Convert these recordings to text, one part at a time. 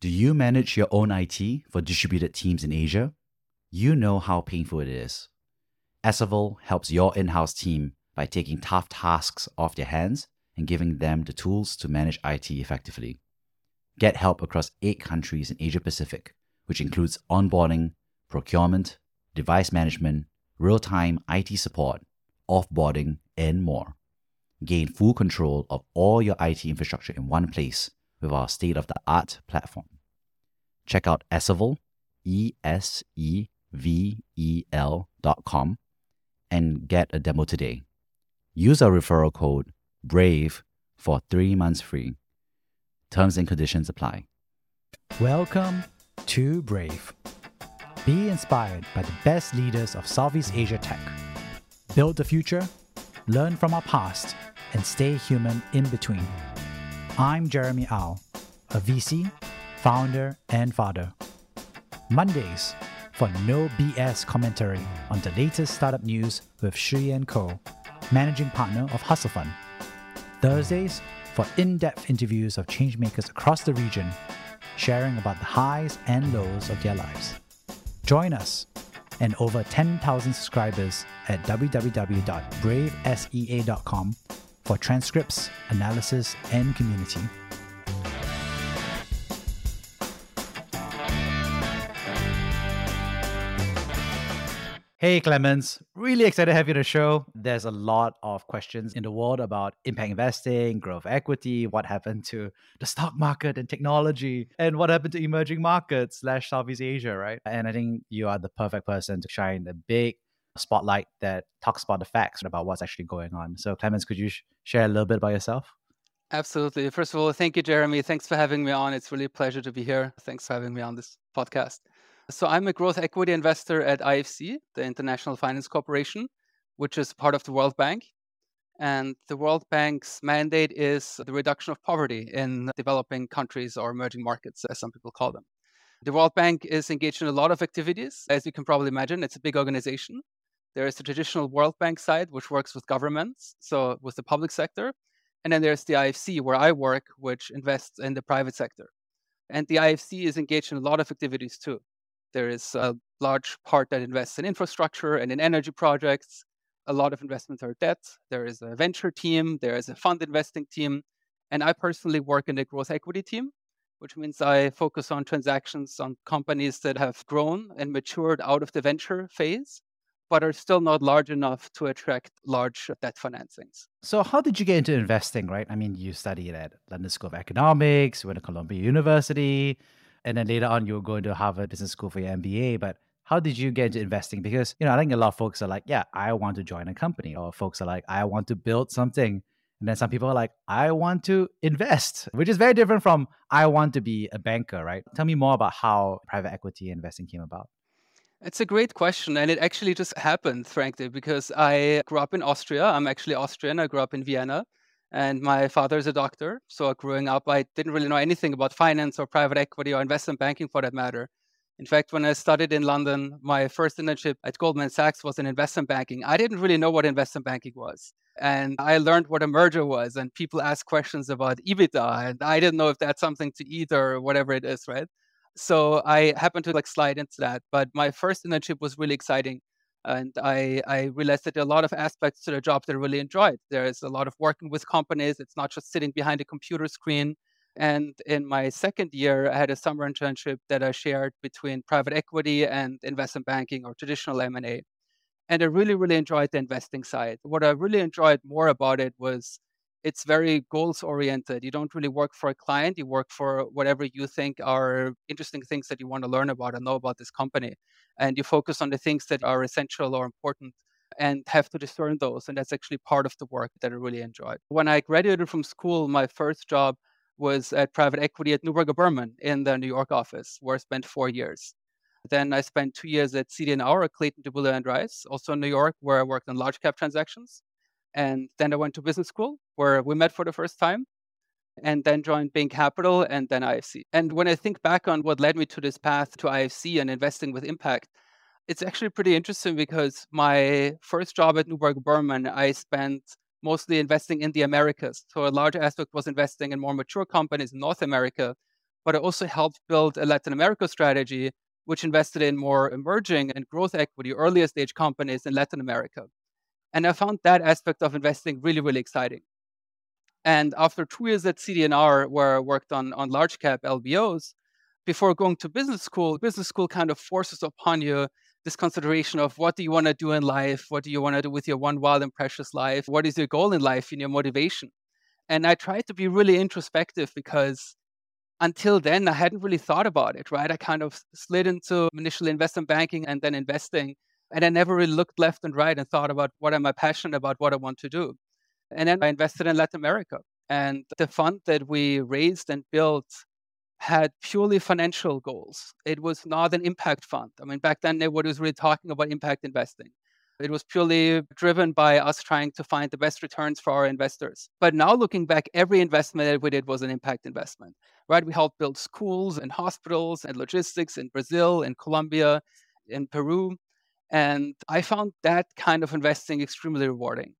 Do you manage your own IT for distributed teams in Asia? You know how painful it is. Esevel helps your in house team by taking tough tasks off their hands and giving them the tools to manage IT effectively. Get help across eight countries in Asia Pacific, which includes onboarding, procurement, device management, real time IT support, offboarding, and more. Gain full control of all your IT infrastructure in one place with our state of the art platform. Check out Esevel, E S E V E L dot com, and get a demo today. Use our referral code BRAVE for three months free. Terms and conditions apply. Welcome to Brave. Be inspired by the best leaders of Southeast Asia tech. Build the future, learn from our past, and stay human in between. I'm Jeremy Au, a VC, founder, and father. Mondays for no BS commentary on the latest startup news with Shiyan Koh, managing partner of Hustle Fund. Thursdays for in-depth interviews of changemakers across the region, sharing about the highs and lows of their lives. Join us and over 10,000 subscribers at www.bravesea.com for transcripts, analysis, and community. Hey, Clemens. Really excited to have you on the show. There's a lot of questions in the world about impact investing, growth equity, what happened to the stock market and technology, and what happened to emerging markets slash Southeast Asia, right? And I think you are the perfect person to shine the big spotlight that talks about the facts about what's actually going on. So, Clemens, could you sh- share a little bit about yourself? Absolutely. First of all, thank you, Jeremy. Thanks for having me on. It's really a pleasure to be here. Thanks for having me on this podcast. So I'm a growth equity investor at IFC, the International Finance Corporation, which is part of the World Bank. And the World Bank's mandate is the reduction of poverty in developing countries or emerging markets, as some people call them. The World Bank is engaged in a lot of activities. As you can probably imagine, it's a big organization. There is the traditional World Bank side, which works with governments, so with the public sector. And then there's the IFC, where I work, which invests in the private sector. And the IFC is engaged in a lot of activities too. There is a large part that invests in infrastructure and in energy projects. A lot of investments are debt. There is a venture team, there is a fund investing team. And I personally work in the growth equity team, which means I focus on transactions on companies that have grown and matured out of the venture phase, but are still not large enough to attract large debt financings. So, how did you get into investing, right? I mean, you studied at London School of Economics, you went to Columbia University, and then later on you were going to Harvard Business School for your MBA. But how did you get into investing? Because you know, I think a lot of folks are like, yeah, I want to join a company, or folks are like, I want to build something. And then some people are like, I want to invest, which is very different from I want to be a banker, right? Tell me more about how private equity investing came about. It's a great question. And it actually just happened, frankly, because I grew up in Austria. I'm actually Austrian. I grew up in Vienna and my father is a doctor. So growing up, I didn't really know anything about finance or private equity or investment banking for that matter. In fact, when I studied in London, my first internship at Goldman Sachs was in investment banking. I didn't really know what investment banking was. And I learned what a merger was, and people asked questions about EBITDA, and I didn't know if that's something to eat or whatever it is, right? So I happened to like slide into that. But my first internship was really exciting and I, I realized that there are a lot of aspects to the job that I really enjoyed. There is a lot of working with companies. It's not just sitting behind a computer screen. And in my second year, I had a summer internship that I shared between private equity and investment banking or traditional M&A. And I really, really enjoyed the investing side. What I really enjoyed more about it was it's very goals oriented. You don't really work for a client, you work for whatever you think are interesting things that you want to learn about and know about this company. And you focus on the things that are essential or important and have to discern those. And that's actually part of the work that I really enjoyed. When I graduated from school, my first job was at private equity at Neuberger Berman in the New York office, where I spent four years. Then I spent two years at at Clayton, Dubilier and Rice, also in New York, where I worked on large cap transactions. And then I went to business school where we met for the first time and then joined Bain Capital and then IFC. And when I think back on what led me to this path to IFC and investing with impact, it's actually pretty interesting because my first job at Neuberger Berman, I spent mostly investing in the Americas. So a large aspect was investing in more mature companies in North America. but I also helped build a Latin America strategy, which invested in more emerging and growth equity, earlier stage companies in Latin America. And I found that aspect of investing really, really exciting. And after two years at CD&R, where I worked on, on large cap LBOs, before going to business school, business school kind of forces upon you this consideration of what do you want to do in life? What do you want to do with your one wild and precious life? What is your goal in life and your motivation? And I tried to be really introspective because until then, I hadn't really thought about it, right? I kind of slid into initial investment banking and then investing. And I never really looked left and right and thought about what am I passionate about, what I want to do. And then I invested in Latin America. And the fund that we raised and built had purely financial goals. It was not an impact fund. I mean, back then, nobody was really talking about impact investing. It was purely driven by us trying to find the best returns for our investors. But now looking back, every investment that we did was an impact investment, right? We helped build schools and hospitals and logistics in Brazil, in Colombia, in Peru. And I found that kind of investing extremely rewarding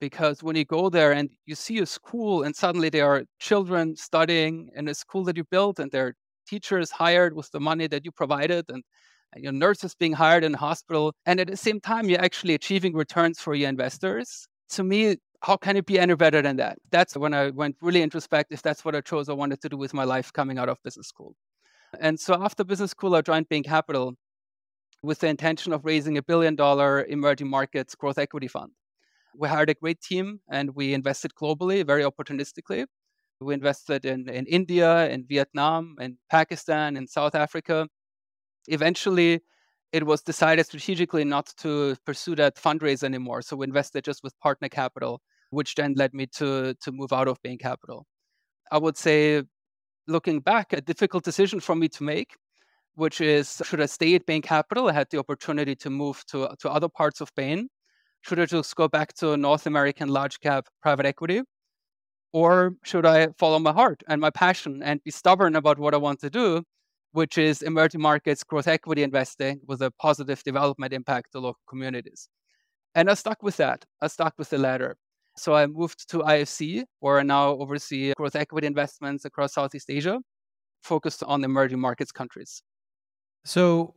because when you go there and you see a school and suddenly there are children studying in a school that you built and there are teachers hired with the money that you provided and your nurses being hired in a hospital, and at the same time, you're actually achieving returns for your investors. To me, how can it be any better than that? That's when I went really introspective. That's what I chose I wanted to do with my life coming out of business school. And so after business school, I joined Bain Capital with the intention of raising a billion dollar emerging markets growth equity fund. We hired a great team and we invested globally, very opportunistically. We invested in, in India, in Vietnam, in Pakistan, in South Africa eventually it was decided strategically not to pursue that fundraise anymore. So we invested just with partner capital, which then led me to to move out of Bain Capital. I would say, looking back, a difficult decision for me to make, which is should I stay at Bain Capital? I had the opportunity to move to to other parts of Bain. Should I just go back to North American large cap private equity? Or should I follow my heart and my passion and be stubborn about what I want to do which is emerging markets growth equity investing with a positive development impact to local communities. And I stuck with that. I stuck with the latter. So I moved to IFC, where I now oversee growth equity investments across Southeast Asia, focused on emerging markets countries. So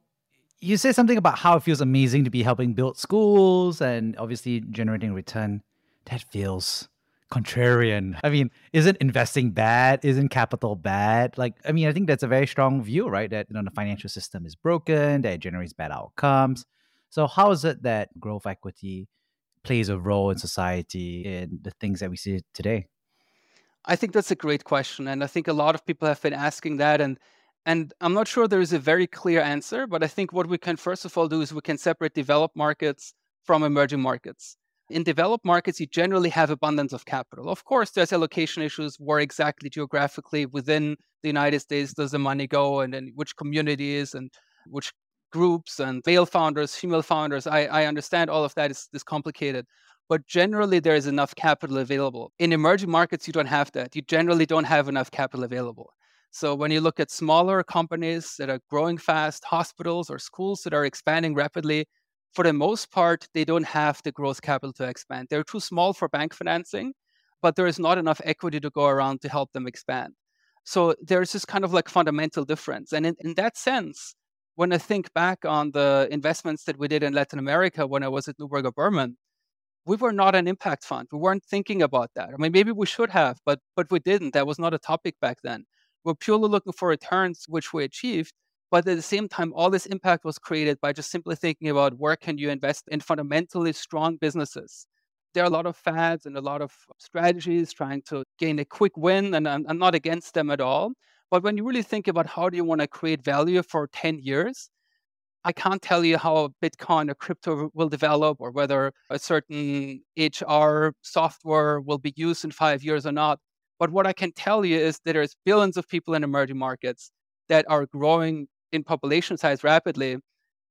you say something about how it feels amazing to be helping build schools and obviously generating return. That feels contrarian. I mean, isn't investing bad? Isn't capital bad? Like, I mean, I think that's a very strong view, right? That you know the financial system is broken, that it generates bad outcomes. So how is it that growth equity plays a role in society in the things that we see today? I think that's a great question, and I think a lot of people have been asking that, and and I'm not sure there is a very clear answer, but I think what we can first of all do is we can separate developed markets from emerging markets in developed markets, you generally have abundance of capital. Of course, there's allocation issues where exactly geographically within the United States does the money go and then which communities and which groups and male founders, female founders. I, I understand all of that is, is complicated. But generally, there is enough capital available. In emerging markets, you don't have that. You generally don't have enough capital available. So when you look at smaller companies that are growing fast, hospitals or schools that are expanding rapidly, for the most part, they don't have the growth capital to expand. They're too small for bank financing, but there is not enough equity to go around to help them expand. So there's this kind of like fundamental difference. And in, in that sense, when I think back on the investments that we did in Latin America when I was at Neuberger Berman, we were not an impact fund. We weren't thinking about that. I mean, maybe we should have, but but we didn't. That was not a topic back then. We're purely looking for returns, which we achieved, but at the same time, all this impact was created by just simply thinking about where can you invest in fundamentally strong businesses. There are a lot of fads and a lot of strategies trying to gain a quick win, and I'm, not against them at all. But when you really think about how do you want to create value for 10 years, I can't tell you how Bitcoin or crypto will develop or whether a certain HR software will be used in five years or not. But what I can tell you is that there's billions of people in emerging markets that are growing in population size rapidly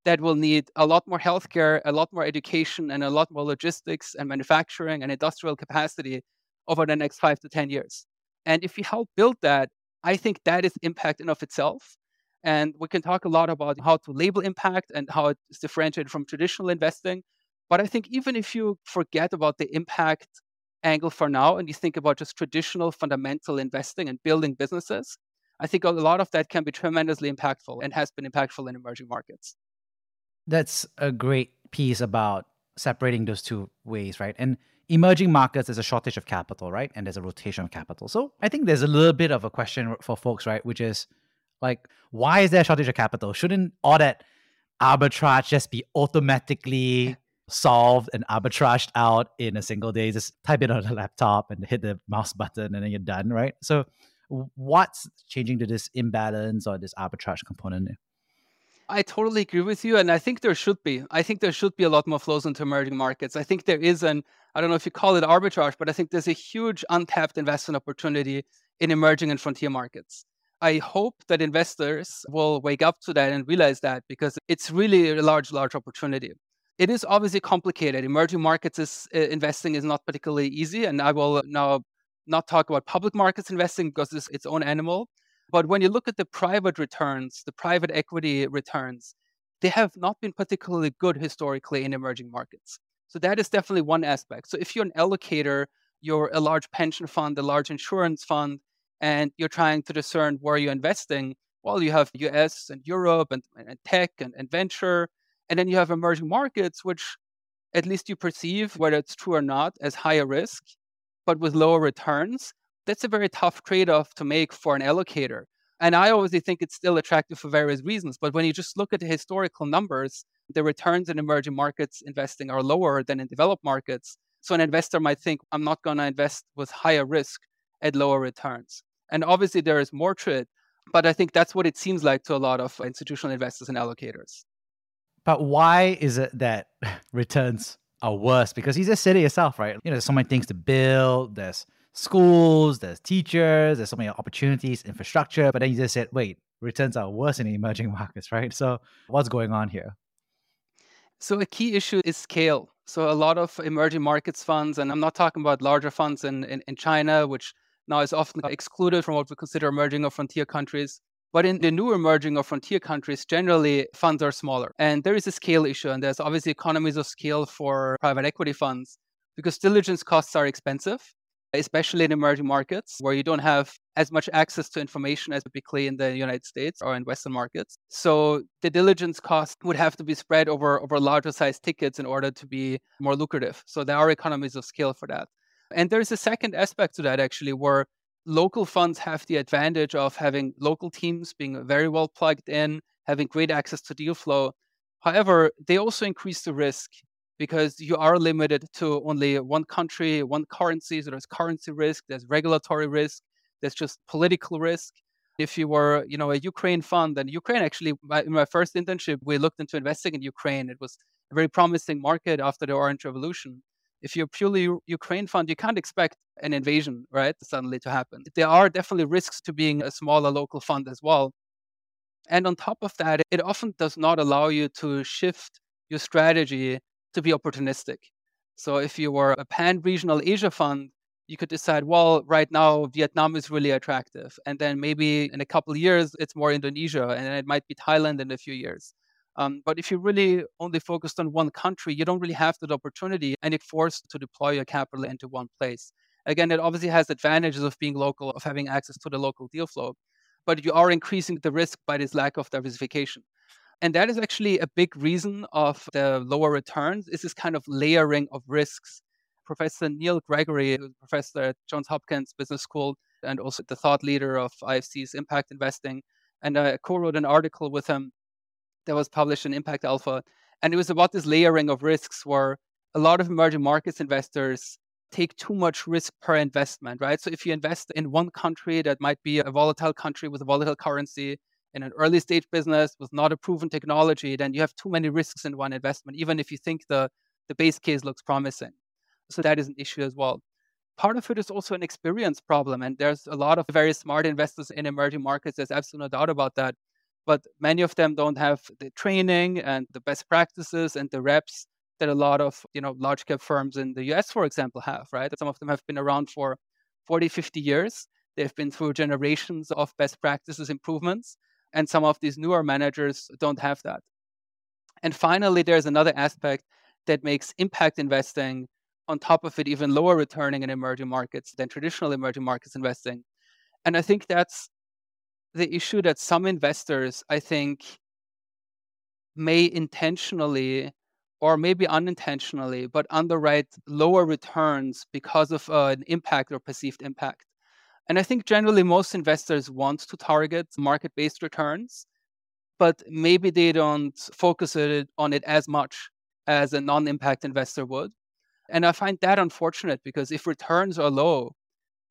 that will need a lot more healthcare, a lot more education, and a lot more logistics and manufacturing and industrial capacity over the next five to 10 years. And if we help build that, I think that is impact in of itself. And we can talk a lot about how to label impact and how it's differentiated from traditional investing. But I think even if you forget about the impact angle for now and you think about just traditional fundamental investing and building businesses, I think a lot of that can be tremendously impactful and has been impactful in emerging markets. That's a great piece about separating those two ways, right? And emerging markets, there's a shortage of capital, right? And there's a rotation of capital. So I think there's a little bit of a question for folks, right? Which is like, why is there a shortage of capital? Shouldn't all that arbitrage just be automatically solved and arbitraged out in a single day? Just type it on a laptop and hit the mouse button and then you're done, right? So what's changing to this imbalance or this arbitrage component? I totally agree with you. And I think there should be. I think there should be a lot more flows into emerging markets. I think there is an, I don't know if you call it arbitrage, but I think there's a huge untapped investment opportunity in emerging and frontier markets. I hope that investors will wake up to that and realize that because it's really a large, large opportunity. It is obviously complicated. Emerging markets is, uh, investing is not particularly easy. And I will now not talk about public markets investing because it's its own animal. But when you look at the private returns, the private equity returns, they have not been particularly good historically in emerging markets. So that is definitely one aspect. So if you're an allocator, you're a large pension fund, a large insurance fund, and you're trying to discern where you're investing, well, you have US and Europe and, and tech and, and venture. And then you have emerging markets, which at least you perceive, whether it's true or not, as higher risk, but with lower returns that's a very tough trade-off to make for an allocator. And I obviously think it's still attractive for various reasons. But when you just look at the historical numbers, the returns in emerging markets investing are lower than in developed markets. So an investor might think, I'm not going to invest with higher risk at lower returns. And obviously, there is more to it. But I think that's what it seems like to a lot of institutional investors and allocators. But why is it that returns are worse? Because you just said it yourself, right? You know, there's so many things to build, there's schools, there's teachers, there's so many opportunities, infrastructure. But then you just said, wait, returns are worse in the emerging markets, right? So what's going on here? So a key issue is scale. So a lot of emerging markets funds, and I'm not talking about larger funds in, in, in China, which now is often excluded from what we consider emerging or frontier countries. But in the new emerging or frontier countries, generally funds are smaller. And there is a scale issue, and there's obviously economies of scale for private equity funds because diligence costs are expensive especially in emerging markets where you don't have as much access to information as typically in the United States or in Western markets. So the diligence cost would have to be spread over, over larger size tickets in order to be more lucrative. So there are economies of scale for that. And there's a second aspect to that actually where local funds have the advantage of having local teams being very well plugged in, having great access to deal flow. However, they also increase the risk because you are limited to only one country, one currency. So there's currency risk, there's regulatory risk, there's just political risk. If you were, you know, a Ukraine fund, and Ukraine actually, in my first internship, we looked into investing in Ukraine. It was a very promising market after the Orange Revolution. If you're purely Ukraine fund, you can't expect an invasion, right, suddenly to happen. There are definitely risks to being a smaller local fund as well. And on top of that, it often does not allow you to shift your strategy to be opportunistic. So if you were a pan regional Asia fund, you could decide, well, right now Vietnam is really attractive. And then maybe in a couple years, it's more Indonesia, and it might be Thailand in a few years. Um, but if you really only focused on one country, you don't really have that opportunity and you're forced to deploy your capital into one place. Again, it obviously has advantages of being local, of having access to the local deal flow, but you are increasing the risk by this lack of diversification. And that is actually a big reason of the lower returns is this kind of layering of risks. Professor Neil Gregory, professor at Johns Hopkins Business School and also the thought leader of IFC's impact investing, and I co-wrote an article with him that was published in Impact Alpha. And it was about this layering of risks where a lot of emerging markets investors take too much risk per investment, right? So if you invest in one country that might be a volatile country with a volatile currency, in an early stage business with not a proven technology, then you have too many risks in one investment, even if you think the, the base case looks promising. So that is an issue as well. Part of it is also an experience problem. And there's a lot of very smart investors in emerging markets. There's absolutely no doubt about that. But many of them don't have the training and the best practices and the reps that a lot of you know large cap firms in the US, for example, have, right? Some of them have been around for 40, 50 years. They've been through generations of best practices improvements. And some of these newer managers don't have that. And finally, there's another aspect that makes impact investing, on top of it, even lower returning in emerging markets than traditional emerging markets investing. And I think that's the issue that some investors, I think, may intentionally or maybe unintentionally, but underwrite lower returns because of uh, an impact or perceived impact. And I think generally most investors want to target market based returns, but maybe they don't focus it, on it as much as a non impact investor would. And I find that unfortunate because if returns are low,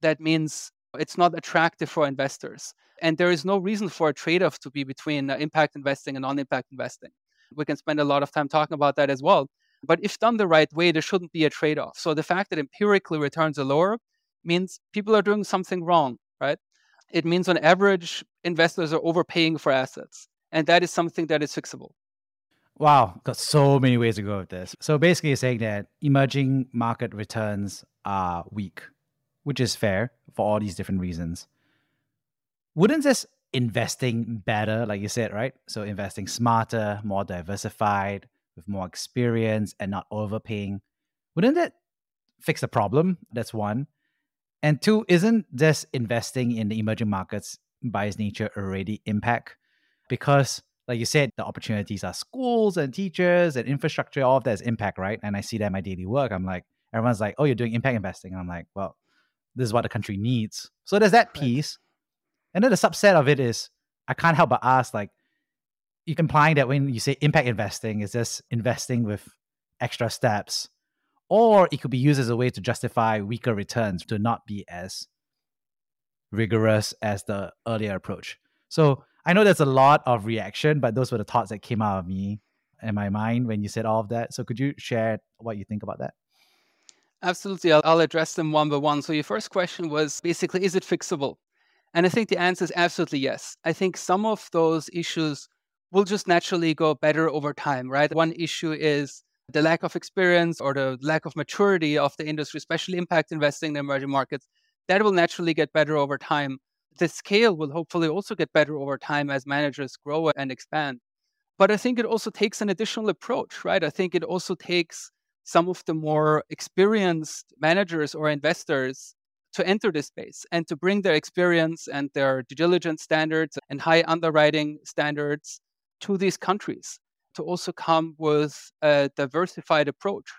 that means it's not attractive for investors. And there is no reason for a trade off to be between uh, impact investing and non impact investing. We can spend a lot of time talking about that as well. But if done the right way, there shouldn't be a trade off. So the fact that empirically returns are lower means people are doing something wrong, right? It means on average, investors are overpaying for assets. And that is something that is fixable. Wow, got so many ways to go with this. So basically, you're saying that emerging market returns are weak, which is fair for all these different reasons. Wouldn't this investing better, like you said, right? So investing smarter, more diversified, with more experience, and not overpaying, wouldn't that fix the problem? That's one. And two, isn't this investing in the emerging markets by its nature already impact? Because, like you said, the opportunities are schools and teachers and infrastructure, all of that is impact, right? And I see that in my daily work. I'm like, everyone's like, oh, you're doing impact investing. I'm like, well, this is what the country needs. So there's that piece. And then the subset of it is, I can't help but ask, like, you're implying that when you say impact investing, is just investing with extra steps or it could be used as a way to justify weaker returns to not be as rigorous as the earlier approach. So I know there's a lot of reaction, but those were the thoughts that came out of me in my mind when you said all of that. So could you share what you think about that? Absolutely. I'll, I'll address them one by one. So your first question was basically, is it fixable? And I think the answer is absolutely yes. I think some of those issues will just naturally go better over time, right? One issue is the lack of experience or the lack of maturity of the industry, especially impact investing in emerging markets, that will naturally get better over time. The scale will hopefully also get better over time as managers grow and expand. But I think it also takes an additional approach, right? I think it also takes some of the more experienced managers or investors to enter this space and to bring their experience and their due diligence standards and high underwriting standards to these countries to also come with a diversified approach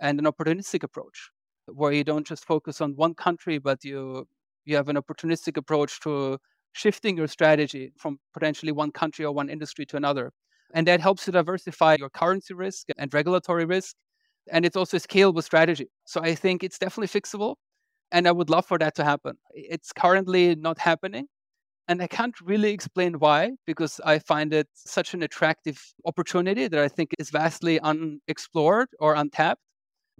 and an opportunistic approach where you don't just focus on one country, but you you have an opportunistic approach to shifting your strategy from potentially one country or one industry to another. And that helps to diversify your currency risk and regulatory risk. And it's also a scalable strategy. So I think it's definitely fixable. And I would love for that to happen. It's currently not happening. And I can't really explain why, because I find it such an attractive opportunity that I think is vastly unexplored or untapped.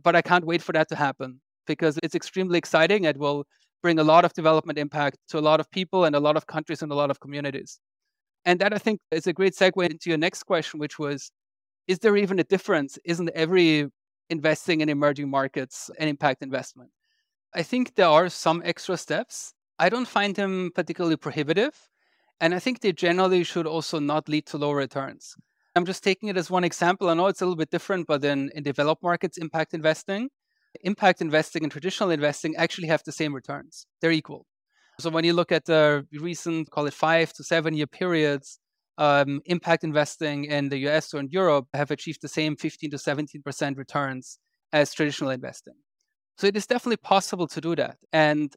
But I can't wait for that to happen because it's extremely exciting. It will bring a lot of development impact to a lot of people and a lot of countries and a lot of communities. And that I think is a great segue into your next question, which was Is there even a difference? Isn't every investing in emerging markets and impact investment? I think there are some extra steps I don't find them particularly prohibitive. And I think they generally should also not lead to low returns. I'm just taking it as one example. I know it's a little bit different, but in, in developed markets, impact investing, impact investing and traditional investing actually have the same returns. They're equal. So when you look at the recent, call it five to seven year periods, um, impact investing in the US or in Europe have achieved the same 15 to 17% returns as traditional investing. So it is definitely possible to do that. And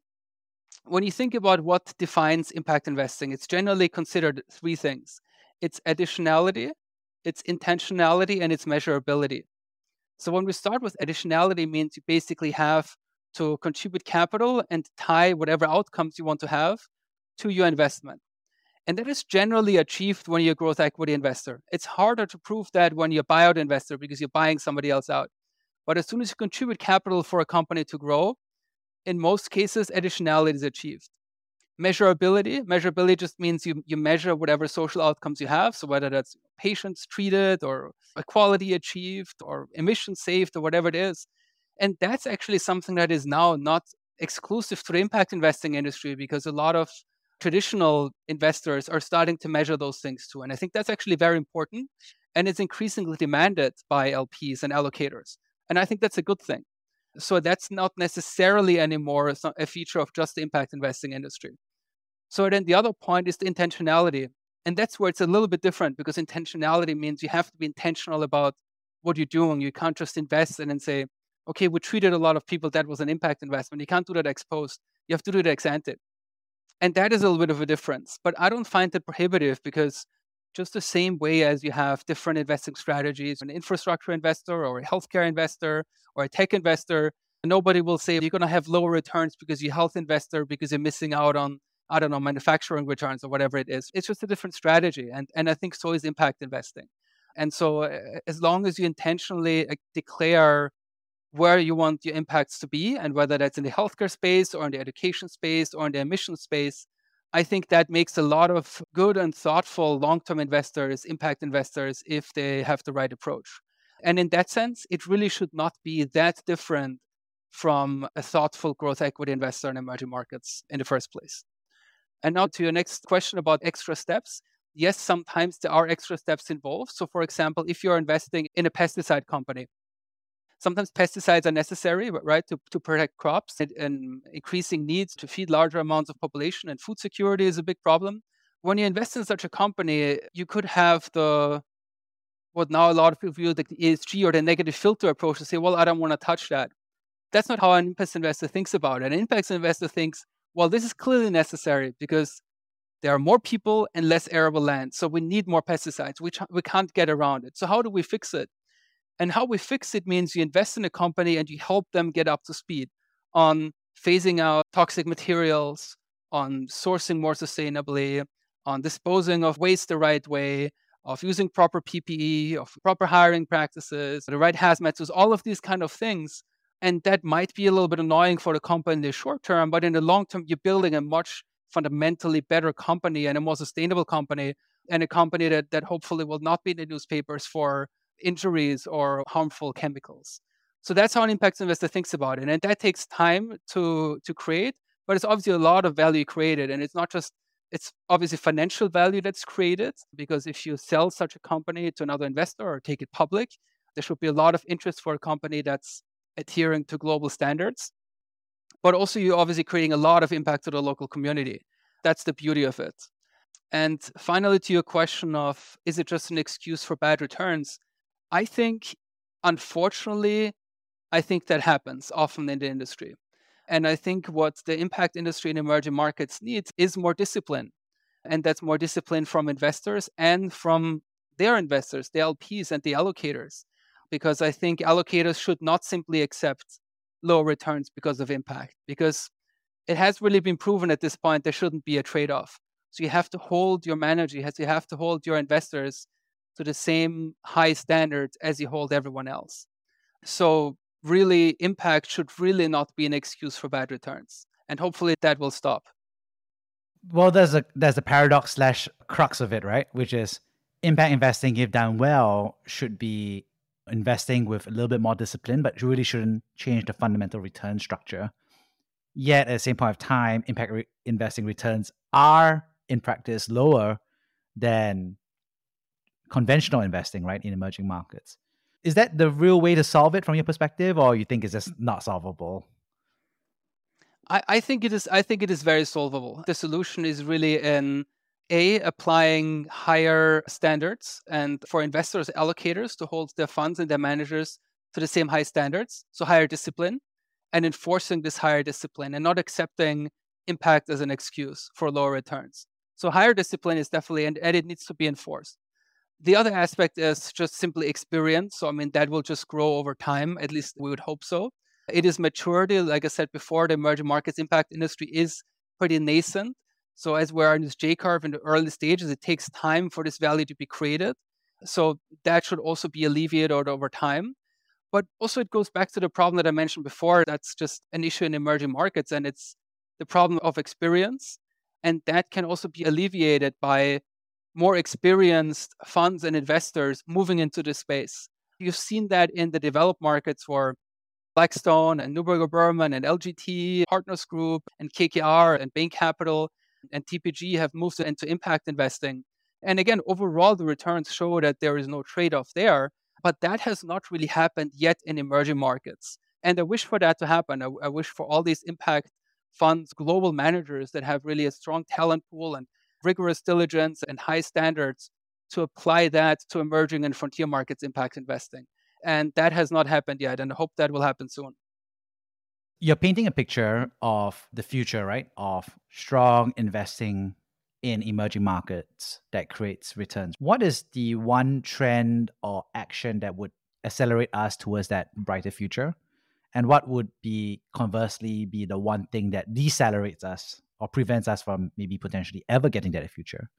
when you think about what defines impact investing, it's generally considered three things it's additionality, it's intentionality, and it's measurability. So when we start with additionality means you basically have to contribute capital and tie whatever outcomes you want to have to your investment. And that is generally achieved when you're a growth equity investor. It's harder to prove that when you're a buyout investor because you're buying somebody else out. But as soon as you contribute capital for a company to grow, in most cases, additionality is achieved. Measurability, measurability just means you, you measure whatever social outcomes you have. So whether that's patients treated or equality achieved or emissions saved or whatever it is. And that's actually something that is now not exclusive to the impact investing industry because a lot of traditional investors are starting to measure those things too. And I think that's actually very important. And it's increasingly demanded by LPs and allocators. And I think that's a good thing. So that's not necessarily anymore a feature of just the impact investing industry. So then the other point is the intentionality. And that's where it's a little bit different because intentionality means you have to be intentional about what you're doing. You can't just invest and then say, okay, we treated a lot of people that was an impact investment. You can't do that ex post. You have to do it ex ante. And that is a little bit of a difference. But I don't find it prohibitive because just the same way as you have different investing strategies, an infrastructure investor or a healthcare investor or a tech investor, nobody will say you're going to have lower returns because you're a health investor because you're missing out on I don't know, manufacturing returns or whatever it is. It's just a different strategy. And, and I think so is impact investing. And so, uh, as long as you intentionally declare where you want your impacts to be, and whether that's in the healthcare space or in the education space or in the emission space, I think that makes a lot of good and thoughtful long term investors, impact investors, if they have the right approach. And in that sense, it really should not be that different from a thoughtful growth equity investor in emerging markets in the first place. And now to your next question about extra steps. Yes, sometimes there are extra steps involved. So, for example, if you're investing in a pesticide company, sometimes pesticides are necessary, right, to, to protect crops and, and increasing needs to feed larger amounts of population and food security is a big problem. When you invest in such a company, you could have the what now a lot of people view the ESG or the negative filter approach to say, well, I don't want to touch that. That's not how an impact investor thinks about it. An impact investor thinks, well, this is clearly necessary because there are more people and less arable land. So we need more pesticides. We, we can't get around it. So how do we fix it? And how we fix it means you invest in a company and you help them get up to speed on phasing out toxic materials, on sourcing more sustainably, on disposing of waste the right way, of using proper PPE, of proper hiring practices, the right hazmat suits, all of these kind of things. And that might be a little bit annoying for the company in the short term, but in the long term, you're building a much fundamentally better company and a more sustainable company and a company that, that hopefully will not be in the newspapers for injuries or harmful chemicals. So that's how an impact investor thinks about it. And that takes time to, to create, but it's obviously a lot of value created. And it's not just, it's obviously financial value that's created because if you sell such a company to another investor or take it public, there should be a lot of interest for a company that's adhering to global standards. But also, you're obviously creating a lot of impact to the local community. That's the beauty of it. And finally, to your question of is it just an excuse for bad returns? I think, unfortunately, I think that happens often in the industry. And I think what the impact industry in emerging markets needs is more discipline. And that's more discipline from investors and from their investors, the LPs and the allocators because I think allocators should not simply accept low returns because of impact, because it has really been proven at this point there shouldn't be a trade off. So you have to hold your manager, you have to hold your investors to the same high standards as you hold everyone else. So really, impact should really not be an excuse for bad returns. And hopefully that will stop. Well, there's a there's a paradox slash crux of it, right? Which is impact investing, if done well, should be investing with a little bit more discipline, but really shouldn't change the fundamental return structure. Yet at the same point of time, impact re- investing returns are in practice lower than conventional investing, right, in emerging markets. Is that the real way to solve it from your perspective, or you think it's just not solvable? I, I think it is. I think it is very solvable. The solution is really in a, applying higher standards and for investors, allocators to hold their funds and their managers to the same high standards, so higher discipline, and enforcing this higher discipline and not accepting impact as an excuse for lower returns. So higher discipline is definitely, and, and it needs to be enforced. The other aspect is just simply experience. So, I mean, that will just grow over time. At least we would hope so. It is maturity. Like I said before, the emerging markets impact industry is pretty nascent. So as we're in this J curve in the early stages, it takes time for this value to be created. So that should also be alleviated over time. But also it goes back to the problem that I mentioned before. That's just an issue in emerging markets, and it's the problem of experience. And that can also be alleviated by more experienced funds and investors moving into this space. You've seen that in the developed markets where Blackstone and Neuberger Berman and LGT, Partners Group and KKR and Bain Capital and TPG have moved into impact investing. And again, overall, the returns show that there is no trade off there, but that has not really happened yet in emerging markets. And I wish for that to happen. I, I wish for all these impact funds, global managers that have really a strong talent pool and rigorous diligence and high standards to apply that to emerging and frontier markets impact investing. And that has not happened yet, and I hope that will happen soon. You're painting a picture of the future, right? Of strong investing in emerging markets that creates returns. What is the one trend or action that would accelerate us towards that brighter future? And what would be conversely be the one thing that decelerates us or prevents us from maybe potentially ever getting that in the future?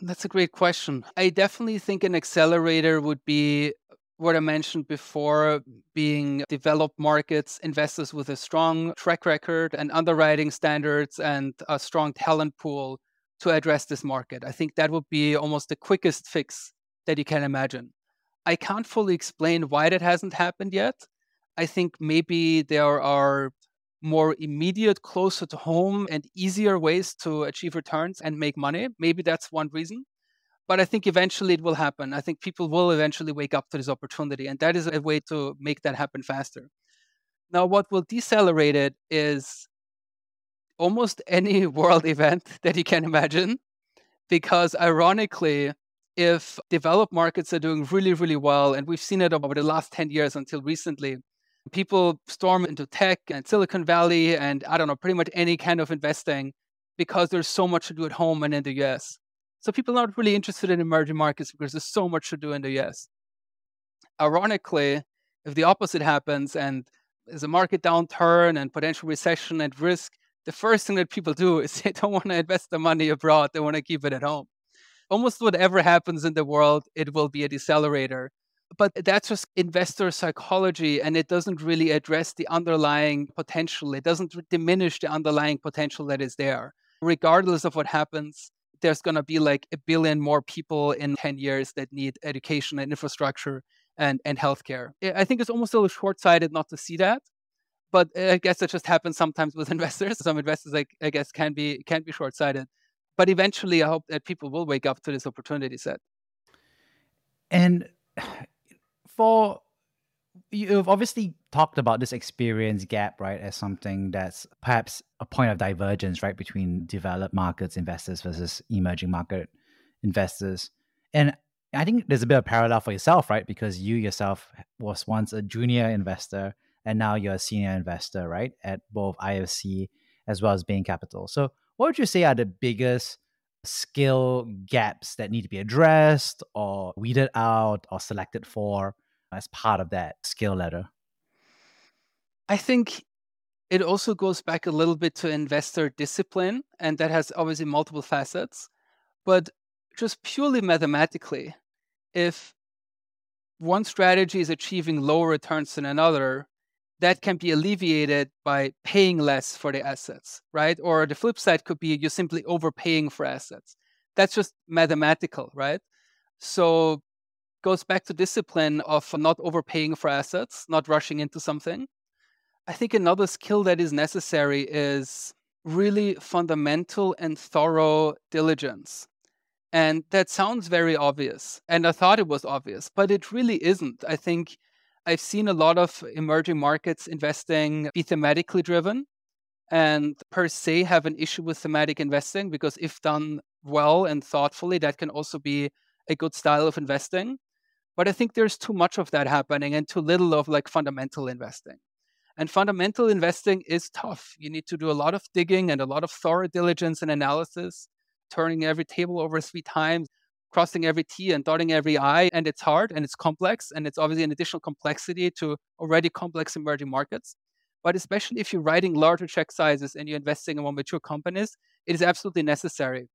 That's a great question. I definitely think an accelerator would be what I mentioned before being developed markets, investors with a strong track record and underwriting standards and a strong talent pool to address this market. I think that would be almost the quickest fix that you can imagine. I can't fully explain why that hasn't happened yet. I think maybe there are more immediate, closer to home, and easier ways to achieve returns and make money. Maybe that's one reason. But I think eventually it will happen. I think people will eventually wake up to this opportunity. And that is a way to make that happen faster. Now, what will decelerate it is almost any world event that you can imagine. Because ironically, if developed markets are doing really, really well, and we've seen it over the last 10 years until recently, people storm into tech and Silicon Valley and I don't know, pretty much any kind of investing because there's so much to do at home and in the US. So people are not really interested in emerging markets because there's so much to do in the US. Ironically, if the opposite happens and there's a market downturn and potential recession and risk, the first thing that people do is they don't want to invest the money abroad, they want to keep it at home. Almost whatever happens in the world, it will be a decelerator but that's just investor psychology and it doesn't really address the underlying potential. It doesn't diminish the underlying potential that is there. Regardless of what happens, there's going to be like a billion more people in 10 years that need education and infrastructure and, and healthcare. I think it's almost a little short sighted not to see that. But I guess it just happens sometimes with investors. Some investors, like I guess, can be can be short sighted. But eventually, I hope that people will wake up to this opportunity set. And for you've obviously talked about this experience gap, right, as something that's perhaps a point of divergence, right, between developed markets investors versus emerging market investors. And I think there's a bit of parallel for yourself, right? Because you yourself was once a junior investor and now you're a senior investor, right, at both IFC as well as Bain Capital. So, what would you say are the biggest skill gaps that need to be addressed or weeded out or selected for as part of that skill ladder? I think it also goes back a little bit to investor discipline, and that has obviously multiple facets. But just purely mathematically, if one strategy is achieving lower returns than another, that can be alleviated by paying less for the assets, right? Or the flip side could be you're simply overpaying for assets. That's just mathematical, right? So goes back to discipline of not overpaying for assets, not rushing into something. I think another skill that is necessary is really fundamental and thorough diligence. And that sounds very obvious. And I thought it was obvious, but it really isn't. I think I've seen a lot of emerging markets investing be thematically driven and per se have an issue with thematic investing because if done well and thoughtfully, that can also be a good style of investing. But I think there's too much of that happening and too little of like fundamental investing. And fundamental investing is tough. You need to do a lot of digging and a lot of thorough diligence and analysis, turning every table over three times, crossing every T and dotting every I. And it's hard and it's complex. And it's obviously an additional complexity to already complex emerging markets. But especially if you're writing larger check sizes and you're investing in more mature companies, it is absolutely necessary.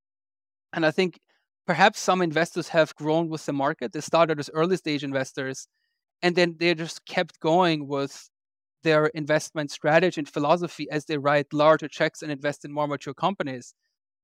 And I think perhaps some investors have grown with the market. They started as early stage investors and then they just kept going with their investment strategy and philosophy as they write larger checks and invest in more mature companies.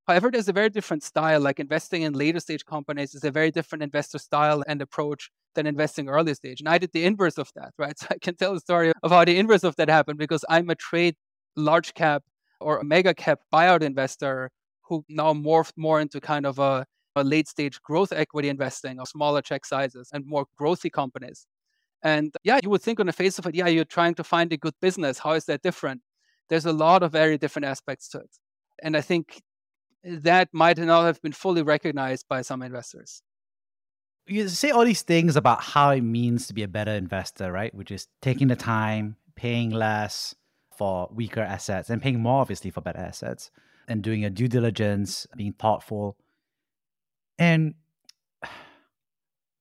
However, there's a very different style. Like investing in later stage companies is a very different investor style and approach than investing early stage. And I did the inverse of that, right? So I can tell the story of how the inverse of that happened because I'm a trade large cap or a mega cap buyout investor who now morphed more into kind of a a late stage growth equity investing or smaller check sizes and more growthy companies. And yeah, you would think on the face of it, yeah, you're trying to find a good business. How is that different? There's a lot of very different aspects to it. And I think that might not have been fully recognized by some investors. You say all these things about how it means to be a better investor, right? Which is taking the time, paying less for weaker assets, and paying more, obviously, for better assets, and doing a due diligence, being thoughtful. And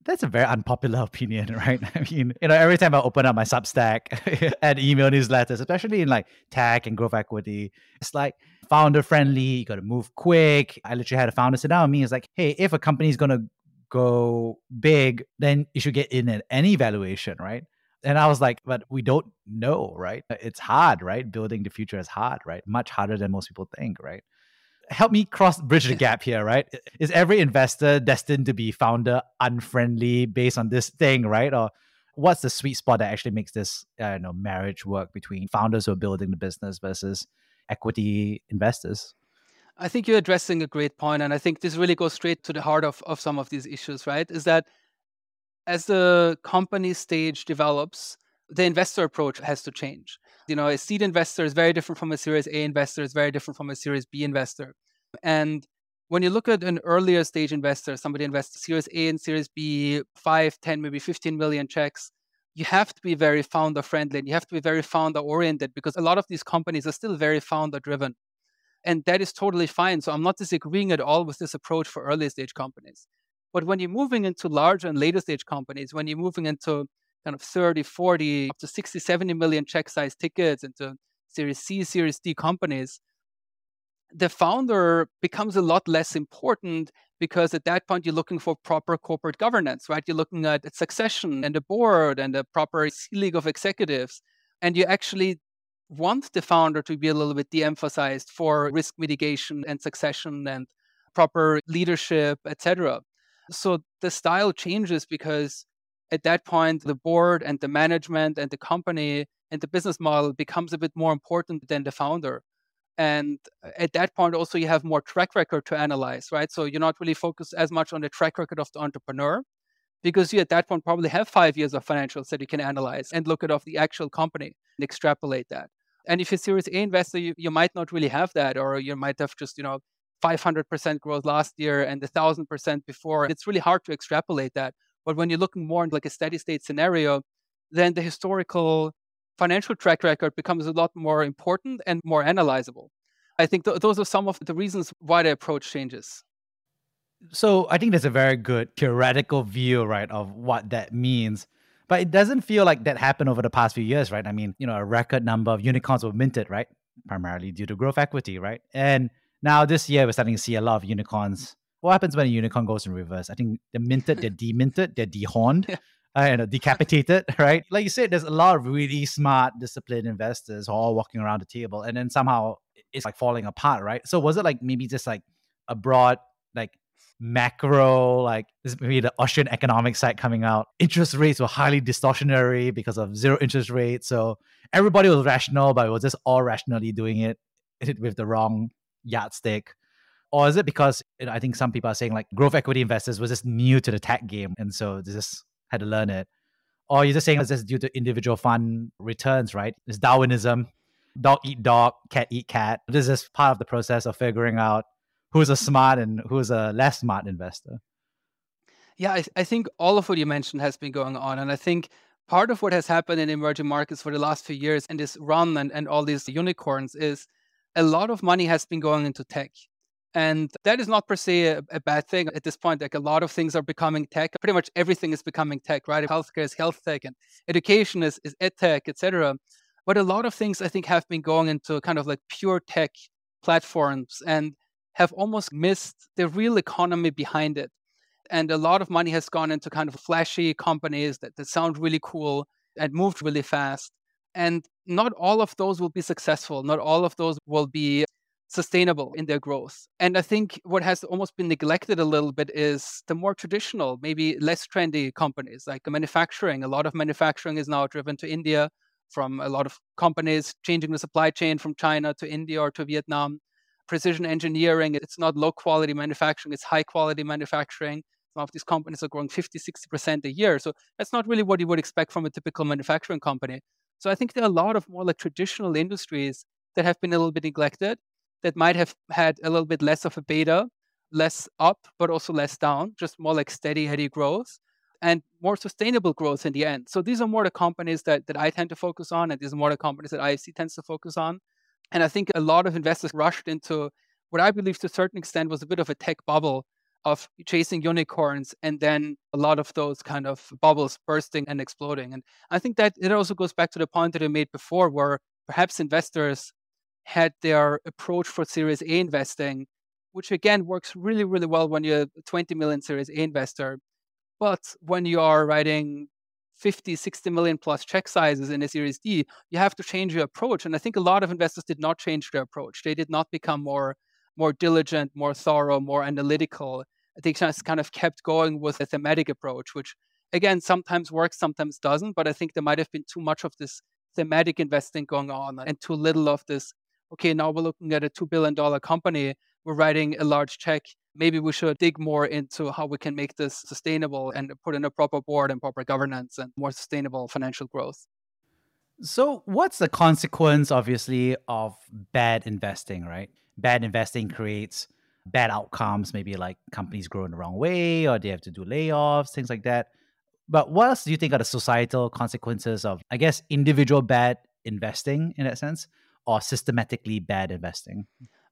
that's a very unpopular opinion, right? I mean, you know, every time I open up my Substack and email newsletters, especially in like tech and growth equity, it's like founder friendly. You got to move quick. I literally had a founder sit down with me. It's like, hey, if a company is gonna go big, then you should get in at any valuation, right? And I was like, but we don't know, right? It's hard, right? Building the future is hard, right? Much harder than most people think, right? Help me cross bridge the gap here, right? Is every investor destined to be founder unfriendly based on this thing, right? Or what's the sweet spot that actually makes this I don't know marriage work between founders who are building the business versus equity investors? I think you're addressing a great point, and I think this really goes straight to the heart of, of some of these issues, right? Is that as the company stage develops, the investor approach has to change. You know, a seed investor is very different from a Series A investor, is very different from a Series B investor. And when you look at an earlier stage investor, somebody invests Series A and Series B, 5, 10, maybe 15 million checks, you have to be very founder friendly and you have to be very founder oriented because a lot of these companies are still very founder driven. And that is totally fine. So I'm not disagreeing at all with this approach for early stage companies. But when you're moving into larger and later stage companies, when you're moving into kind of 30, 40, up to 60, 70 million check size tickets into Series C, Series D companies, the founder becomes a lot less important because at that point you're looking for proper corporate governance, right? You're looking at succession and a board and a proper league of executives. And you actually want the founder to be a little bit de-emphasized for risk mitigation and succession and proper leadership, etc. So the style changes because at that point, the board and the management and the company and the business model becomes a bit more important than the founder. And uh, at that point, also, you have more track record to analyze, right? So you're not really focused as much on the track record of the entrepreneur because you at that point probably have five years of financials that you can analyze and look at of the actual company and extrapolate that. And if you're a Series A investor, you, you might not really have that, or you might have just, you know, 500% growth last year and 1000% before. It's really hard to extrapolate that. But when you're looking more in like a steady state scenario, then the historical financial track record becomes a lot more important and more analyzable. I think th- those are some of the reasons why the approach changes. So I think there's a very good theoretical view, right, of what that means. But it doesn't feel like that happened over the past few years, right? I mean, you know, a record number of unicorns were minted, right? Primarily due to growth equity, right? And now this year we're starting to see a lot of unicorns what happens when a unicorn goes in reverse? I think they're minted, they're deminted, they're dehorned, yeah. uh, and decapitated, right? Like you said, there's a lot of really smart, disciplined investors all walking around the table, and then somehow it's like falling apart, right? So was it like maybe just like a broad, like macro, like this maybe the Austrian economic side coming out. Interest rates were highly distortionary because of zero interest rates. So everybody was rational, but it was just all rationally doing it with the wrong yardstick. Or is it because you know, I think some people are saying like growth equity investors was just new to the tech game and so they just had to learn it? Or you're just saying it's just due to individual fund returns, right? It's Darwinism, dog eat dog, cat eat cat. This is part of the process of figuring out who's a smart and who's a less smart investor. Yeah, I, I think all of what you mentioned has been going on. And I think part of what has happened in emerging markets for the last few years and this run and, and all these unicorns is a lot of money has been going into tech. And that is not per se a, a, bad thing at this point. Like a lot of things are becoming tech. Pretty much everything is becoming tech, right? Healthcare is health tech and education is, is ed tech, etc. But a lot of things I think have been going into kind of like pure tech platforms and have almost missed the real economy behind it. And a lot of money has gone into kind of flashy companies that, that sound really cool and moved really fast. And not all of those will be successful. Not all of those will be sustainable in their growth. And I think what has almost been neglected a little bit is the more traditional, maybe less trendy companies like manufacturing. A lot of manufacturing is now driven to India from a lot of companies changing the supply chain from China to India or to Vietnam. Precision engineering, it's not low quality manufacturing, it's high quality manufacturing. Some of these companies are growing 50, 60% a year. So that's not really what you would expect from a typical manufacturing company. So I think there are a lot of more like traditional industries that have been a little bit neglected, that might have had a little bit less of a beta, less up, but also less down, just more like steady, heady growth and more sustainable growth in the end. So these are more the companies that, that I tend to focus on, and these are more the companies that IFC tends to focus on. And I think a lot of investors rushed into what I believe to a certain extent was a bit of a tech bubble of chasing unicorns and then a lot of those kind of bubbles bursting and exploding. And I think that it also goes back to the point that I made before, where perhaps investors had their approach for Series A investing, which again works really, really well when you're a 20 million Series A investor. But when you are writing 50, 60 million plus check sizes in a Series D, you have to change your approach. And I think a lot of investors did not change their approach. They did not become more more diligent, more thorough, more analytical. They just kind of kept going with a thematic approach, which again sometimes works, sometimes doesn't. But I think there might have been too much of this thematic investing going on and too little of this. Okay, now we're looking at a two billion dollar company. We're writing a large check maybe we should dig more into how we can make this sustainable and put in a proper board and proper governance and more sustainable financial growth. So, what's the consequence, obviously, of bad investing, right? Bad investing creates bad outcomes, maybe like companies grow in the wrong way or they have to do layoffs, things like that. But what else do you think are the societal consequences of, I guess, individual bad investing in that sense or systematically bad investing?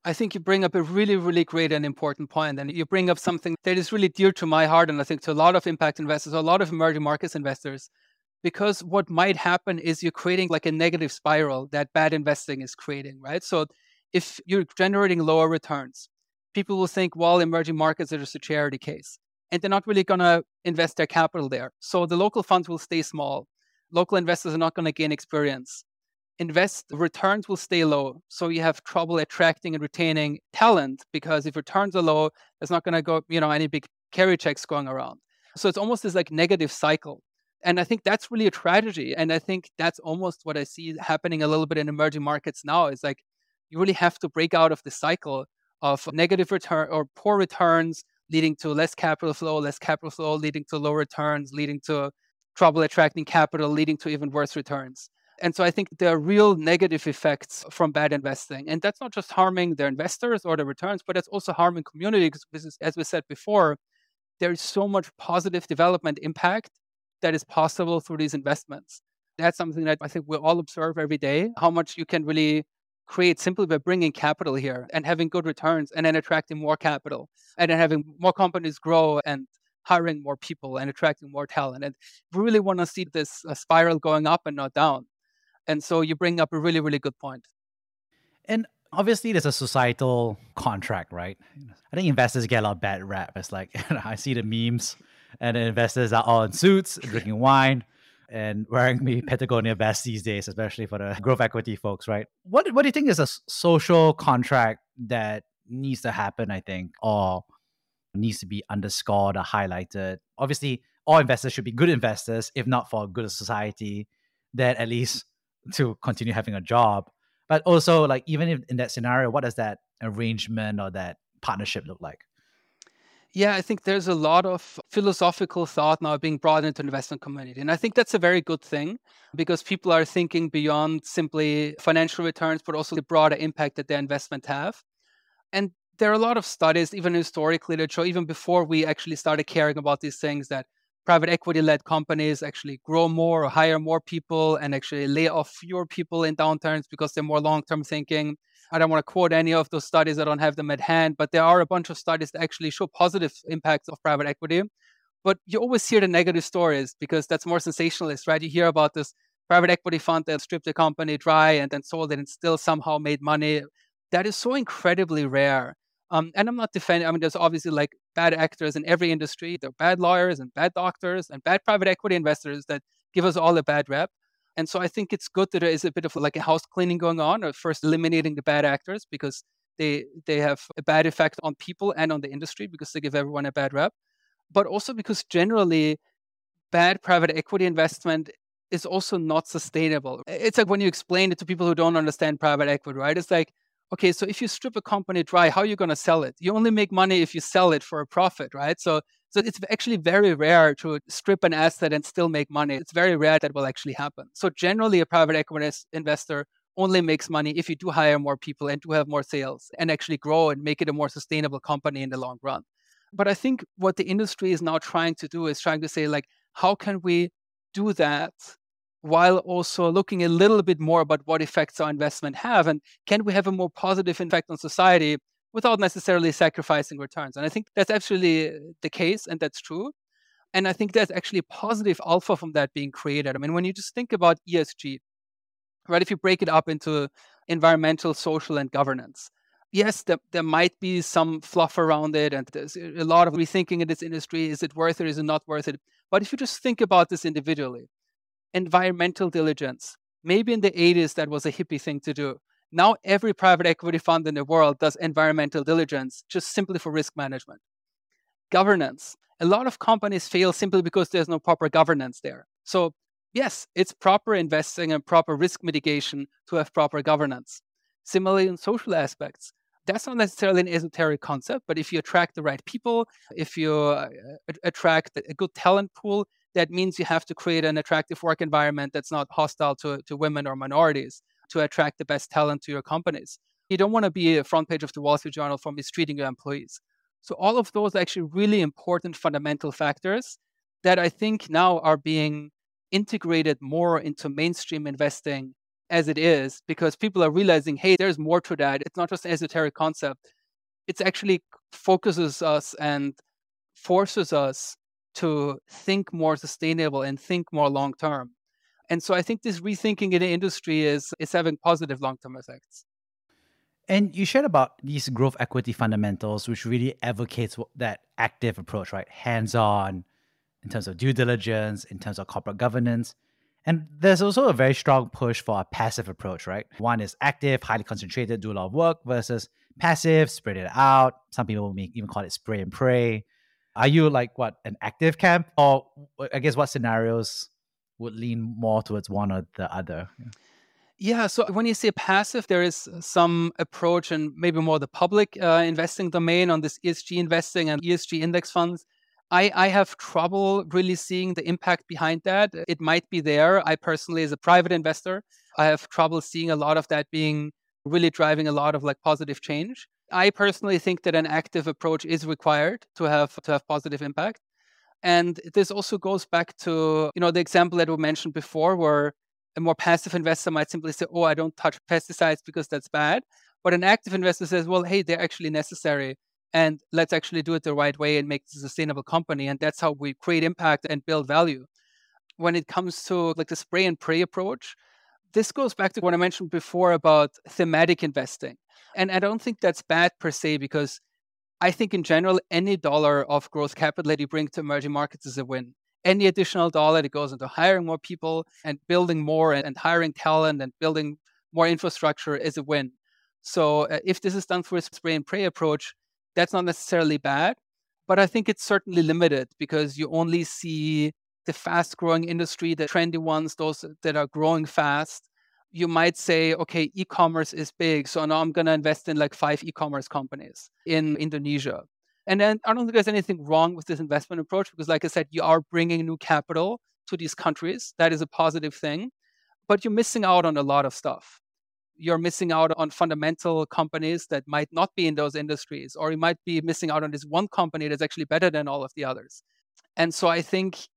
I think you bring up a really, really great and important point, and you bring up something that is really dear to my heart, and I think to a lot of impact investors, a lot of emerging markets investors, because what might happen is you're creating like a negative spiral that bad investing is creating, right? So if you're generating lower returns, people will think, well, emerging markets are just a charity case, and they're not really going to invest their capital there. So the local funds will stay small. Local investors are not going to gain experience invest returns will stay low. So you have trouble attracting and retaining talent because if returns are low there's not going to go you know any big carry checks going around. So it's almost this like negative cycle. And i think that's really a tragedy. And i think that's almost what i see happening a little bit in emerging markets now is like you really have to break out of the cycle of negative return or poor returns leading to less capital flow less capital flow leading to low returns leading to trouble attracting capital leading to even worse returns and so I think there are real negative effects from bad investing. And that's not just harming their investors or their returns, but it's also harming communities. because, as we said before, there is so much positive development impact that is possible through these investments. That's something that I think we all observe every day how much you can really create simply by bringing capital here and having good returns and then attracting more capital and then having more companies grow and hiring more people and attracting more talent. And we really want to see this uh, spiral going up and not down. And so you bring up a really, really good point. And obviously, there's a societal contract, right? I think investors get a lot of bad rap. It's like I see the memes, and the investors are all in suits, drinking wine, and wearing me Patagonia vests these days, especially for the growth equity folks, right? What What do you think is a social contract that needs to happen? I think, or needs to be underscored or highlighted. Obviously, all investors should be good investors, if not for a good society. That at least to continue having a job. But also, like even if in that scenario, what does that arrangement or that partnership look like? Yeah, I think there's a lot of philosophical thought now being brought into the investment community. And I think that's a very good thing because people are thinking beyond simply financial returns, but also the broader impact that their investment have. And there are a lot of studies, even historically, that show even before we actually started caring about these things, that private equity led companies actually grow more or hire more people and actually lay off fewer people in downturns because they're more long term thinking. I don't want to quote any of those studies, I don't have them at hand, but there are a bunch of studies that actually show positive impacts of private equity. But you always hear the negative stories because that's more sensationalist, right? You hear about this private equity fund that stripped the company dry and then sold it and still somehow made money. That is so incredibly rare. Um, and I'm not defending, I mean, there's obviously like bad actors in every industry. There are bad lawyers and bad doctors and bad private equity investors that give us all a bad rep. And so I think it's good that there is a bit of like a house cleaning going on, or first eliminating the bad actors because they they have a bad effect on people and on the industry because they give everyone a bad rep. But also because generally bad private equity investment is also not sustainable. It's like when you explain it to people who don't understand private equity, right? It's like okay, so if you strip a company dry, how are you going to sell it? You only make money if you sell it for a profit, right? So, so it's actually very rare to strip an asset and still make money. It's very rare that will actually happen. So generally, a private equity investor only makes money if you do hire more people and do have more sales and actually grow and make it a more sustainable company in the long run. But I think what the industry is now trying to do is trying to say, like, how can we do that while also looking a little bit more about what effects our investment have and can we have a more positive effect on society without necessarily sacrificing returns? And i think that's absolutely uh, the case and that's true. And i think there's actually positive alpha from that being created. I mean when you just think about esg right if you break it up into environmental social and governance yes there, there might be some fluff around it and there's a lot of rethinking in this industry. Is it worth it? Is it not worth it? But if you just think about this individually environmental diligence. Maybe in the 80s that was a hippie thing to do. Now every private equity fund in the world does environmental diligence just simply for risk management. Governance. A lot of companies fail simply because there's no proper governance there. So, yes, it's proper investing and proper risk mitigation to have proper governance. Similarly, in social aspects, that's not necessarily an esoteric concept, but if you attract the right people, if you uh, attract a good talent pool, that means you have to create an attractive work environment that's not hostile to, to women or minorities to attract the best talent to your companies. You don't want to be a front page of the Wall Street Journal for mistreating your employees. So all of those are actually really important fundamental factors that I think now are being integrated more into mainstream investing as it is because people are realizing, hey, there's more to that. It's not just an esoteric concept. It actually focuses us and forces us to think more sustainable and think more long term. And so I think this rethinking in the industry is is having positive long term effects. And you shared about these growth equity fundamentals, which really advocates that active approach, right? Hands on in terms of due diligence, in terms of corporate governance. And there's also a very strong push for a passive approach, right? One is active, highly concentrated, do a lot of work versus passive, spread it out. Some people may even call it spray and pray. Are you like what an active camp, or I guess what scenarios would lean more towards one or the other? Yeah. So when you say passive, there is some approach and maybe more the public uh, investing domain on this ESG investing and ESG index funds. I, I have trouble really seeing the impact behind that. It might be there. I personally, as a private investor, I have trouble seeing a lot of that being really driving a lot of like positive change. I personally think that an active approach is required to have to have positive impact. And this also goes back to, you know, the example that we mentioned before where a more passive investor might simply say, "Oh, I don't touch pesticides because that's bad." But an active investor says, "Well, hey, they're actually necessary and let's actually do it the right way and make it a sustainable company." And that's how we create impact and build value. When it comes to like the spray and pray approach, this goes back to what I mentioned before about thematic investing. And I don't think that's bad per se because I think in general, any dollar of growth capital that you bring to emerging markets is a win. Any additional dollar that goes into hiring more people and building more and, hiring talent and building more infrastructure is a win. So uh, if this is done through a spray and pray approach, that's not necessarily bad, but I think it's certainly limited because you only see the fast growing industry, the trendy ones, those that are growing fast you might say, okay, e-commerce is big, so now I'm going to invest in like five e-commerce companies in Indonesia. And then I don't think there's anything wrong with this investment approach because, like I said, you are bringing new capital to these countries. That is a positive thing, but you're missing out on a lot of stuff. You're missing out on fundamental companies that might not be in those industries, or you might be missing out on this one company that's actually better than all of the others. And so I think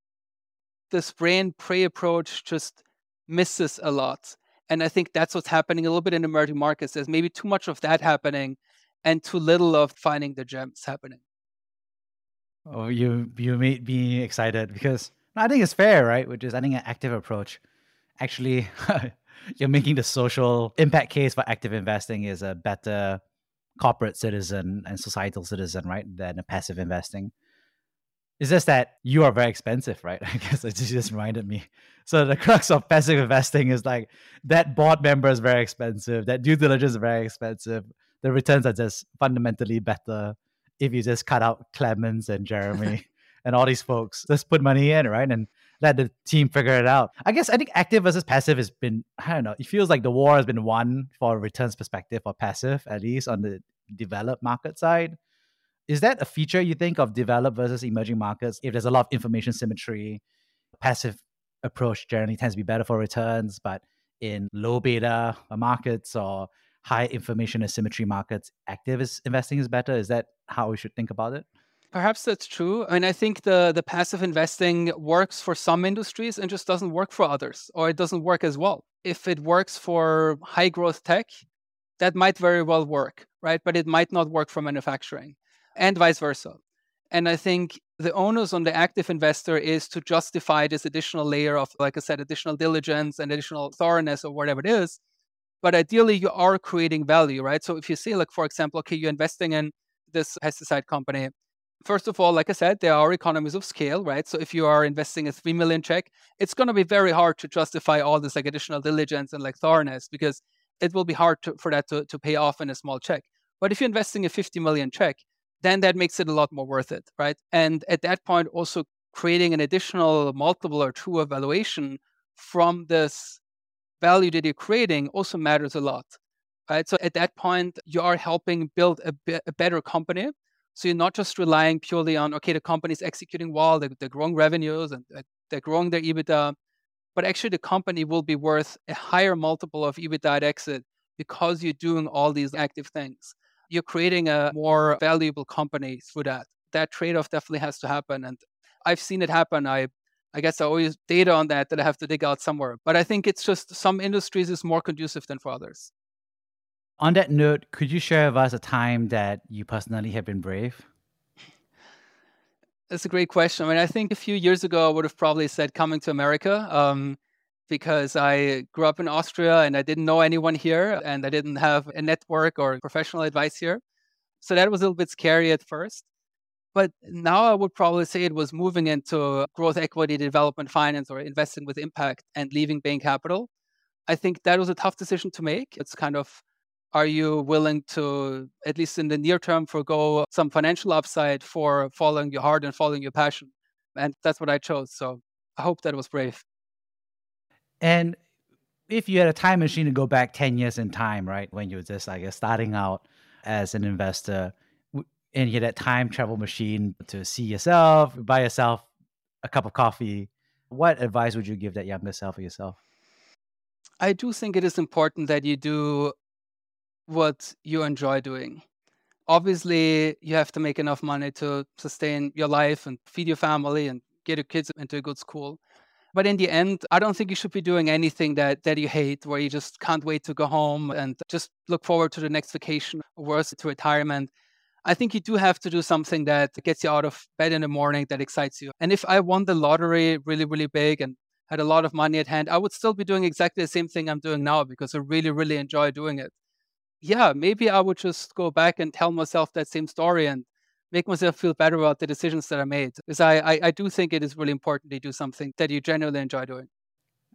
the spray and pray approach just misses a lot and I think that's what's happening a little bit in emerging markets. There's maybe too much of that happening and too little of finding the gems happening. Oh, you you made me excited because I think it's fair, right? Which is I think an active approach. Actually, you're making the social impact case for active investing is a better corporate citizen and societal citizen, right, than a passive investing. It's just that you are very expensive, right? I guess it just reminded me. So the crux of passive investing is like that board member is very expensive, that due diligence is very expensive. The returns are just fundamentally better if you just cut out Clemens and Jeremy and all these folks. Just put money in, right? And let the team figure it out. I guess I think active versus passive has been, I don't know, it feels like the war has been won for returns perspective for passive, at least on the developed market side. Is that a feature you think of developed versus emerging markets? If there's a lot of information symmetry, passive approach generally tends to be better for returns, but in low beta markets or high information asymmetry markets, active is investing is better? Is that how we should think about it? Perhaps that's true. I mean, I think the the passive investing works for some industries and just doesn't work for others, or it doesn't work as well. If it works for high growth tech, that might very well work, right? But it might not work for manufacturing, and vice versa. And I think the onus on the active investor is to justify this additional layer of, like I said, additional diligence and additional thoroughness or whatever it is. But ideally, you are creating value, right? So if you say, like, for example, okay, you're investing in this pesticide company. First of all, like I said, there are economies of scale, right? So if you are investing a three million check, it's going to be very hard to justify all this like additional diligence and like thoroughness because it will be hard to, for that to, to pay off in a small check. But if you're investing a 50 million check, then that makes it a lot more worth it, right? And at that point, also creating an additional multiple or true evaluation from this value that you're creating also matters a lot, right? So at that point, you are helping build a, be- a better company. So you're not just relying purely on, okay, the company's executing well, they're, they're growing revenues and uh, they're growing their EBITDA, but actually the company will be worth a higher multiple of EBITDA at exit because you're doing all these active things you're creating a more valuable company through that. That trade-off definitely has to happen. And I've seen it happen. I I guess I always data on that that I have to dig out somewhere. But I think it's just some industries is more conducive than for others. On that note, could you share with us a time that you personally have been brave? That's a great question. I mean, I think a few years ago I would have probably said coming to America. Um, because I grew up in Austria and I didn't know anyone here and I didn't have a network or professional advice here. So that was a little bit scary at first. But now I would probably say it was moving into growth equity development finance or investing with impact and leaving Bain Capital. I think that was a tough decision to make. It's kind of are you willing to, at least in the near term, forego some financial upside for following your heart and following your passion? And that's what I chose. So I hope that was brave. And if you had a time machine to go back 10 years in time, right, when you were just, I guess, starting out as an investor, and you had that time travel machine to see yourself, buy yourself a cup of coffee, what advice would you give that younger self or yourself? I do think it is important that you do what you enjoy doing. Obviously, you have to make enough money to sustain your life and feed your family and get your kids into a good school. But in the end, I don't think you should be doing anything that that you hate, where you just can't wait to go home and just look forward to the next vacation, or worse, to retirement. I think you do have to do something that gets you out of bed in the morning, that excites you. And if I won the lottery really, really big and had a lot of money at hand, I would still be doing exactly the same thing I'm doing now because I really, really enjoy doing it. Yeah, maybe I would just go back and tell myself that same story and make myself feel better about the decisions that I made. Because I, I, I do think it is really important to do something that you genuinely enjoy doing.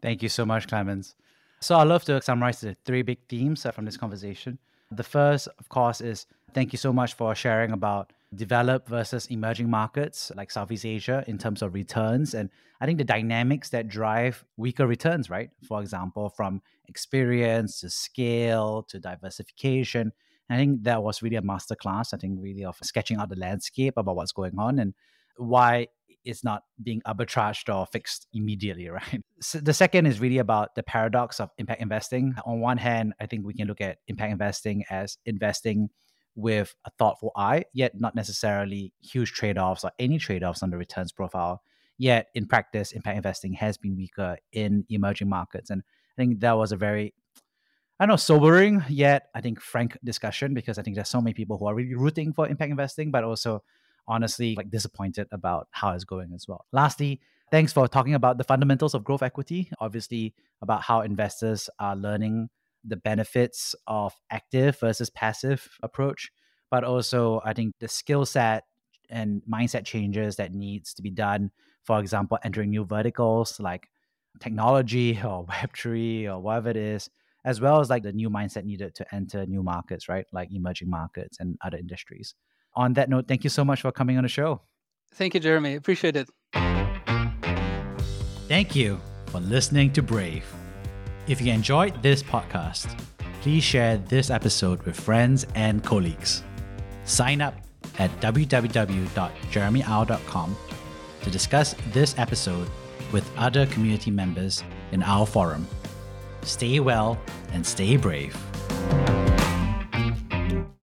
Thank you so much, Clemens. So I'd love to summarize the three big themes from this conversation. The first, of course, is thank you so much for sharing about developed versus emerging markets like Southeast Asia in terms of returns. And I think the dynamics that drive weaker returns, right? For example, from experience to scale to diversification I think that was really a masterclass. I think really of sketching out the landscape about what's going on and why it's not being arbitraged or fixed immediately, right? So the second is really about the paradox of impact investing. On one hand, I think we can look at impact investing as investing with a thoughtful eye, yet not necessarily huge trade offs or any trade offs on the returns profile. Yet in practice, impact investing has been weaker in emerging markets. And I think that was a very I know sobering yet I think frank discussion because I think there's so many people who are really rooting for impact investing, but also honestly like disappointed about how it's going as well. Lastly, thanks for talking about the fundamentals of growth equity. Obviously, about how investors are learning the benefits of active versus passive approach, but also I think the skill set and mindset changes that needs to be done. For example, entering new verticals like technology or Web3 or whatever it is as well as like the new mindset needed to enter new markets, right? Like emerging markets and other industries. On that note, thank you so much for coming on the show. Thank you, Jeremy. Appreciate it. Thank you for listening to Brave. If you enjoyed this podcast, please share this episode with friends and colleagues. Sign up at www.jeremyau.com to discuss this episode with other community members in our forum. Stay well, and stay brave.